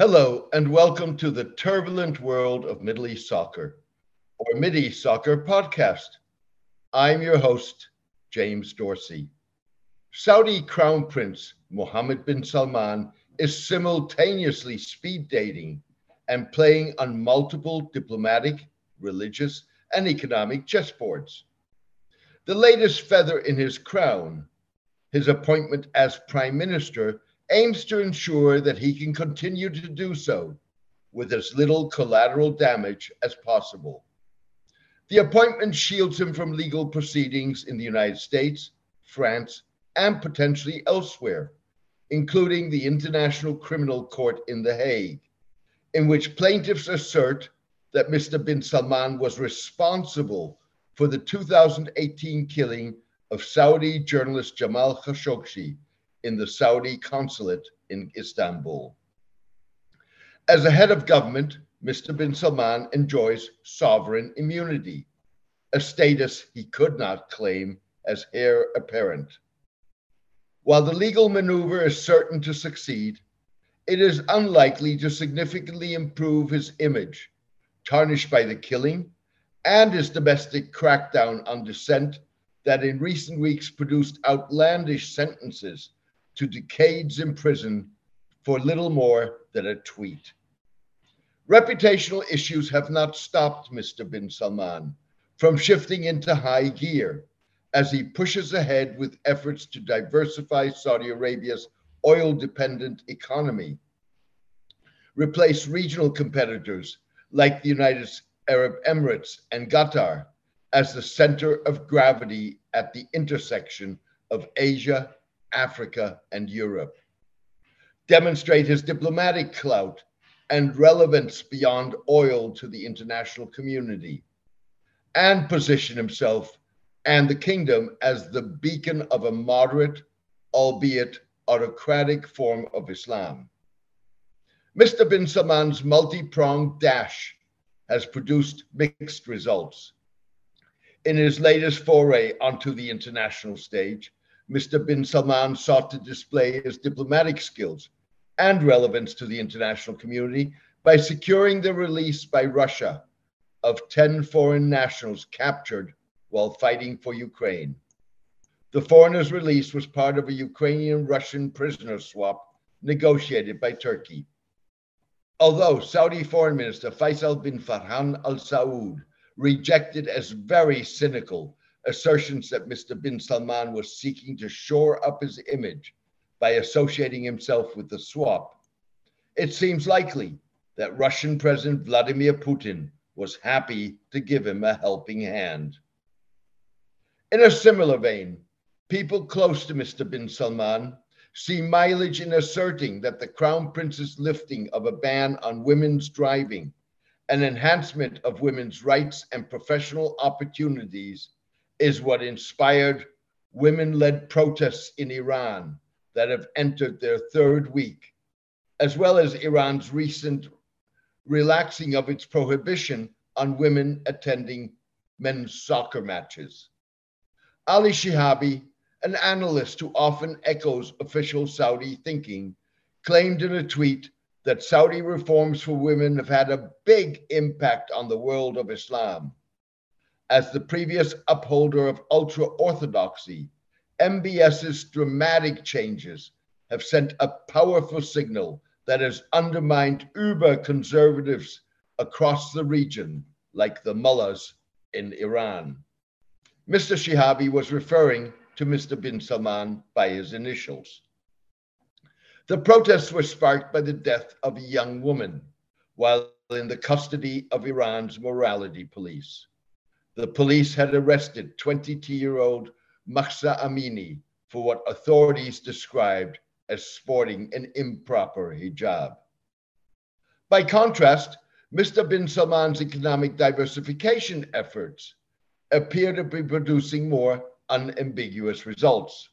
Hello, and welcome to the turbulent world of Middle East soccer, or Mideast Soccer podcast. I'm your host, James Dorsey. Saudi Crown Prince Mohammed bin Salman is simultaneously speed dating and playing on multiple diplomatic, religious, and economic chessboards. The latest feather in his crown, his appointment as prime minister, aims to ensure that he can continue to do so with as little collateral damage as possible. The appointment shields him from legal proceedings in the United States, France, and potentially elsewhere, including the International Criminal Court in The Hague, in which plaintiffs assert that Mr. bin Salman was responsible for the 2018 killing of Saudi journalist Jamal Khashoggi in the Saudi consulate in Istanbul. As a head of government, Mr. bin Salman enjoys sovereign immunity, a status he could not claim as heir apparent. While the legal maneuver is certain to succeed, it is unlikely to significantly improve his image, tarnished by the killing and his domestic crackdown on dissent that in recent weeks produced outlandish sentences to decades in prison for little more than a tweet. Reputational issues have not stopped Mr. bin Salman from shifting into high gear as he pushes ahead with efforts to diversify Saudi Arabia's oil dependent economy, replace regional competitors like the United Arab Emirates and Qatar as the center of gravity at the intersection of Asia Africa, and Europe. Demonstrate his diplomatic clout and relevance beyond oil to the international community, and position himself and the kingdom as the beacon of a moderate, albeit autocratic form of Islam. Mr. bin Salman's multi pronged dash has produced mixed results. In his latest foray onto the international stage, Mr. bin Salman sought to display his diplomatic skills and relevance to the international community by securing the release by Russia of 10 foreign nationals captured while fighting for Ukraine. The foreigners' release was part of a Ukrainian Russian prisoner swap negotiated by Turkey. Although Saudi Foreign Minister Faisal bin Farhan al Saud rejected as very cynical assertions that Mr. bin Salman was seeking to shore up his image by associating himself with the swap, it seems likely that Russian President Vladimir Putin was happy to give him a helping hand. In a similar vein, people close to Mr. bin Salman see mileage in asserting that the Crown Prince's lifting of a ban on women's driving, an enhancement of women's rights and professional opportunities is what inspired women led protests in Iran that have entered their third week, as well as Iran's recent relaxing of its prohibition on women attending men's soccer matches. Ali Shihabi, an analyst who often echoes official Saudi thinking, claimed in a tweet that Saudi reforms for women have had a big impact on the world of Islam as the previous upholder of ultra orthodoxy, MBS's dramatic changes have sent a powerful signal that has undermined uber conservatives across the region, like the mullahs in Iran. Mr. Shihabi was referring to Mr. bin Salman by his initials. The protests were sparked by the death of a young woman while in the custody of Iran's morality police the police had arrested 22 year old Mahsa Amini for what authorities described as sporting an improper hijab. By contrast, Mr. bin Salman's economic diversification efforts appear to be producing more unambiguous results.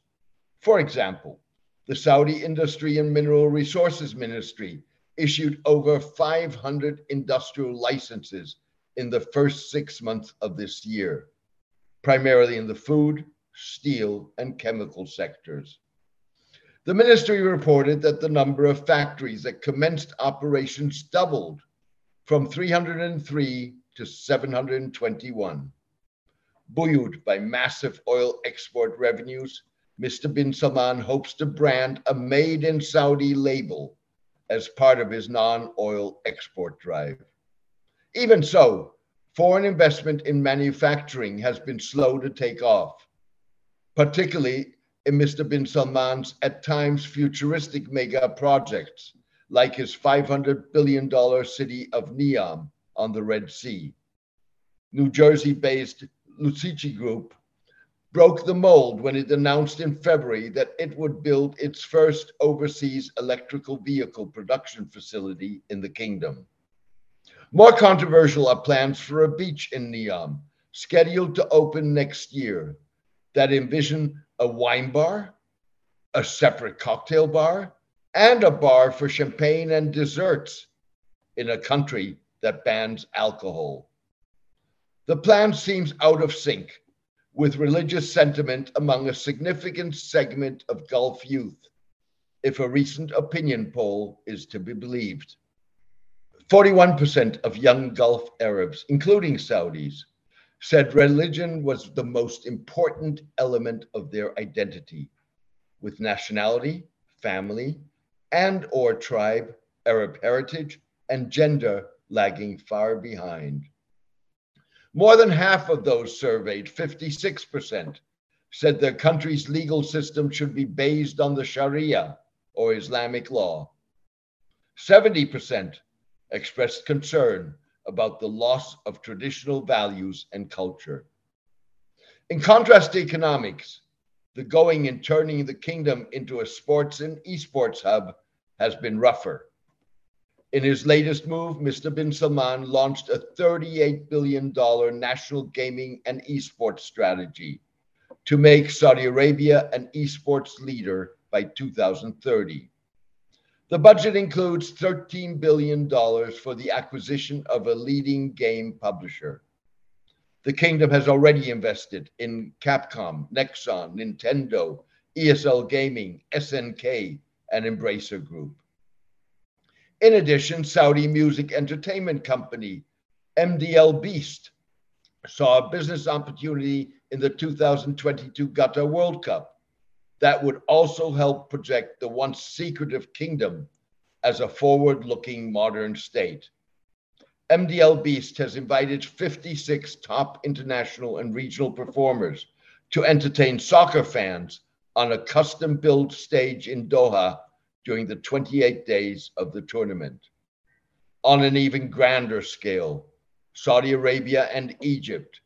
For example, the Saudi Industry and Mineral Resources Ministry issued over 500 industrial licenses in the first six months of this year, primarily in the food, steel, and chemical sectors. The ministry reported that the number of factories that commenced operations doubled from 303 to 721. Buoyed by massive oil export revenues, Mr. bin Salman hopes to brand a made in Saudi label as part of his non oil export drive. Even so, foreign investment in manufacturing has been slow to take off, particularly in Mr. bin Salman's at times futuristic mega projects, like his $500 billion city of Neom on the Red Sea. New Jersey based Lucid Group broke the mold when it announced in February that it would build its first overseas electrical vehicle production facility in the kingdom. More controversial are plans for a beach in Neom, um, scheduled to open next year, that envision a wine bar, a separate cocktail bar, and a bar for champagne and desserts in a country that bans alcohol. The plan seems out of sync with religious sentiment among a significant segment of Gulf youth, if a recent opinion poll is to be believed. 41% of young Gulf Arabs, including Saudis, said religion was the most important element of their identity, with nationality, family, and or tribe, Arab heritage, and gender lagging far behind. More than half of those surveyed, 56%, said their country's legal system should be based on the Sharia or Islamic law. 70% expressed concern about the loss of traditional values and culture. In contrast to economics, the going and turning the kingdom into a sports and esports hub has been rougher. In his latest move, Mr. bin Salman launched a $38 billion national gaming and esports strategy to make Saudi Arabia an esports leader by 2030. The budget includes $13 billion for the acquisition of a leading game publisher. The kingdom has already invested in Capcom, Nexon, Nintendo, ESL Gaming, SNK, and Embracer Group. In addition, Saudi music entertainment company MDL Beast saw a business opportunity in the 2022 Qatar World Cup that would also help project the once secretive kingdom as a forward looking modern state. MDL Beast has invited 56 top international and regional performers to entertain soccer fans on a custom built stage in Doha during the 28 days of the tournament. On an even grander scale, Saudi Arabia and Egypt,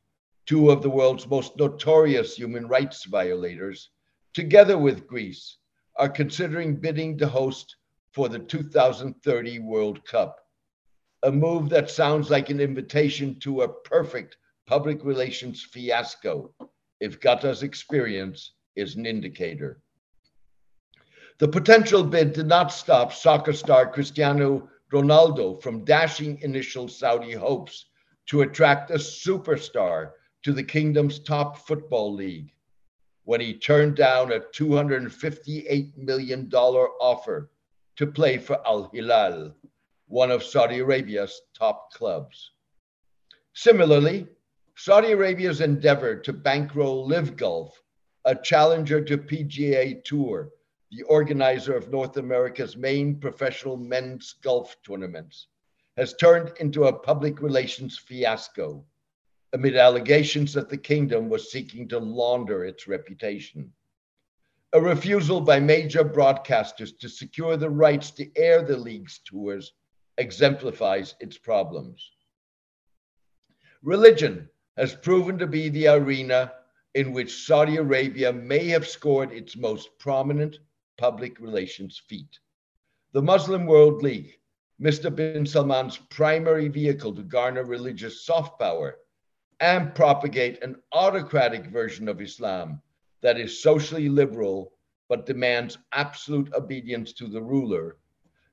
two of the world's most notorious human rights violators, together with Greece, are considering bidding to host for the 2030 World Cup. A move that sounds like an invitation to a perfect public relations fiasco, if Qatar's experience is an indicator. The potential bid did not stop soccer star Cristiano Ronaldo from dashing initial Saudi hopes to attract a superstar to the kingdom's top football league when he turned down a $258 million offer to play for Al Hilal, one of Saudi Arabia's top clubs. Similarly, Saudi Arabia's endeavor to bankroll LIV Golf, a challenger to PGA Tour, the organizer of North America's main professional men's golf tournaments, has turned into a public relations fiasco amid allegations that the kingdom was seeking to launder its reputation. A refusal by major broadcasters to secure the rights to air the league's tours exemplifies its problems. Religion has proven to be the arena in which Saudi Arabia may have scored its most prominent public relations feat. The Muslim World League, Mr. bin Salman's primary vehicle to garner religious soft power and propagate an autocratic version of Islam that is socially liberal but demands absolute obedience to the ruler,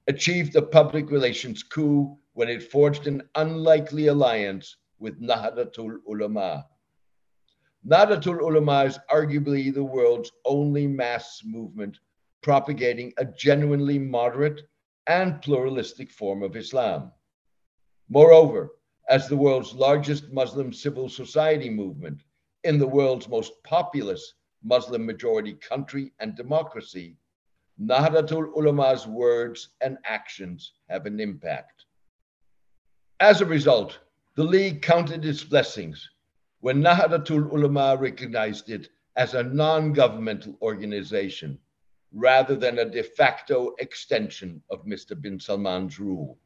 achieved a public relations coup when it forged an unlikely alliance with Nahdlatul Ulama. Nahdlatul Ulama is arguably the world's only mass movement propagating a genuinely moderate and pluralistic form of Islam. Moreover, as the world's largest Muslim civil society movement in the world's most populous Muslim majority country and democracy, Nahdlatul Ulama's words and actions have an impact. As a result, the League counted its blessings when Nahdlatul Ulama recognized it as a non governmental organization rather than a de facto extension of Mr. bin Salman's rule.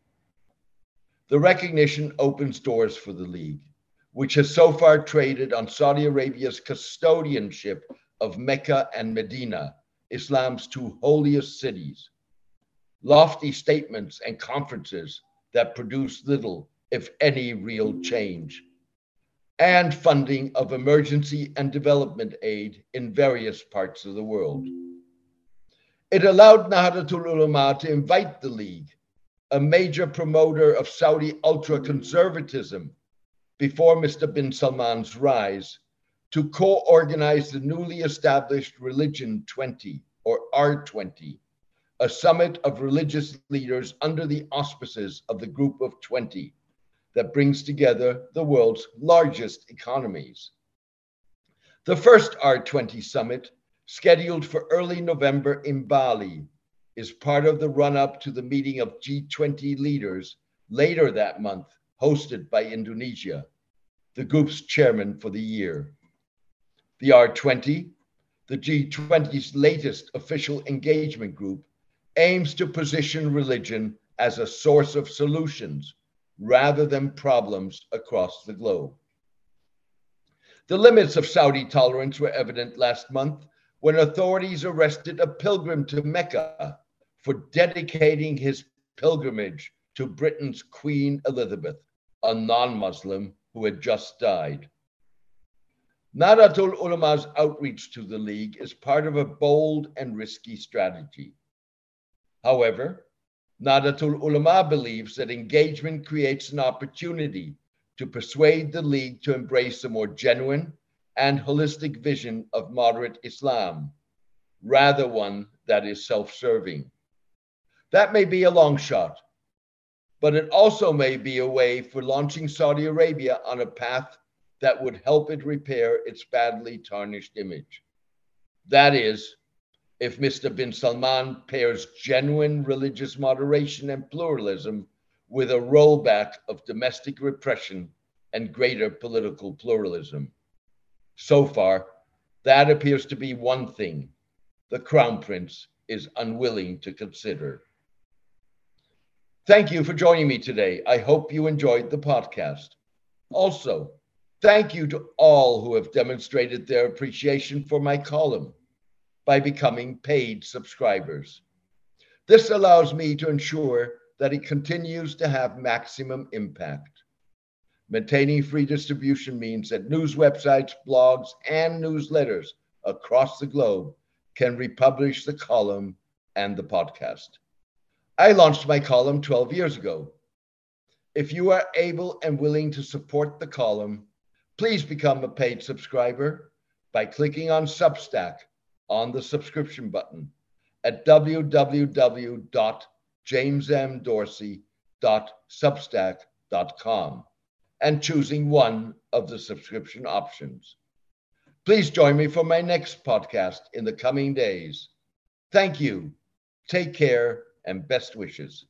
The recognition opens doors for the League, which has so far traded on Saudi Arabia's custodianship of Mecca and Medina, Islam's two holiest cities. Lofty statements and conferences that produce little, if any, real change. And funding of emergency and development aid in various parts of the world. It allowed Nahdlatul Ulama to invite the League, a major promoter of Saudi ultra conservatism before Mr. bin Salman's rise, to co organize the newly established Religion 20 or R20, a summit of religious leaders under the auspices of the Group of 20 that brings together the world's largest economies. The first R20 summit scheduled for early November in Bali, is part of the run up to the meeting of G20 leaders later that month, hosted by Indonesia, the group's chairman for the year. The R20, the G20's latest official engagement group, aims to position religion as a source of solutions rather than problems across the globe. The limits of Saudi tolerance were evident last month when authorities arrested a pilgrim to Mecca for dedicating his pilgrimage to Britain's Queen Elizabeth, a non Muslim who had just died. Nahdlatul Ulama's outreach to the League is part of a bold and risky strategy. However, Nahdlatul Ulama believes that engagement creates an opportunity to persuade the League to embrace a more genuine and holistic vision of moderate Islam, rather one that is self serving. That may be a long shot, but it also may be a way for launching Saudi Arabia on a path that would help it repair its badly tarnished image. That is, if Mr. bin Salman pairs genuine religious moderation and pluralism with a rollback of domestic repression and greater political pluralism. So far, that appears to be one thing the Crown Prince is unwilling to consider. Thank you for joining me today. I hope you enjoyed the podcast. Also, thank you to all who have demonstrated their appreciation for my column by becoming paid subscribers. This allows me to ensure that it continues to have maximum impact. Maintaining free distribution means that news websites, blogs, and newsletters across the globe can republish the column and the podcast. I launched my column 12 years ago. If you are able and willing to support the column, please become a paid subscriber by clicking on Substack on the subscription button at www.jamesmdorsey.substack.com and choosing one of the subscription options. Please join me for my next podcast in the coming days. Thank you. Take care and best wishes.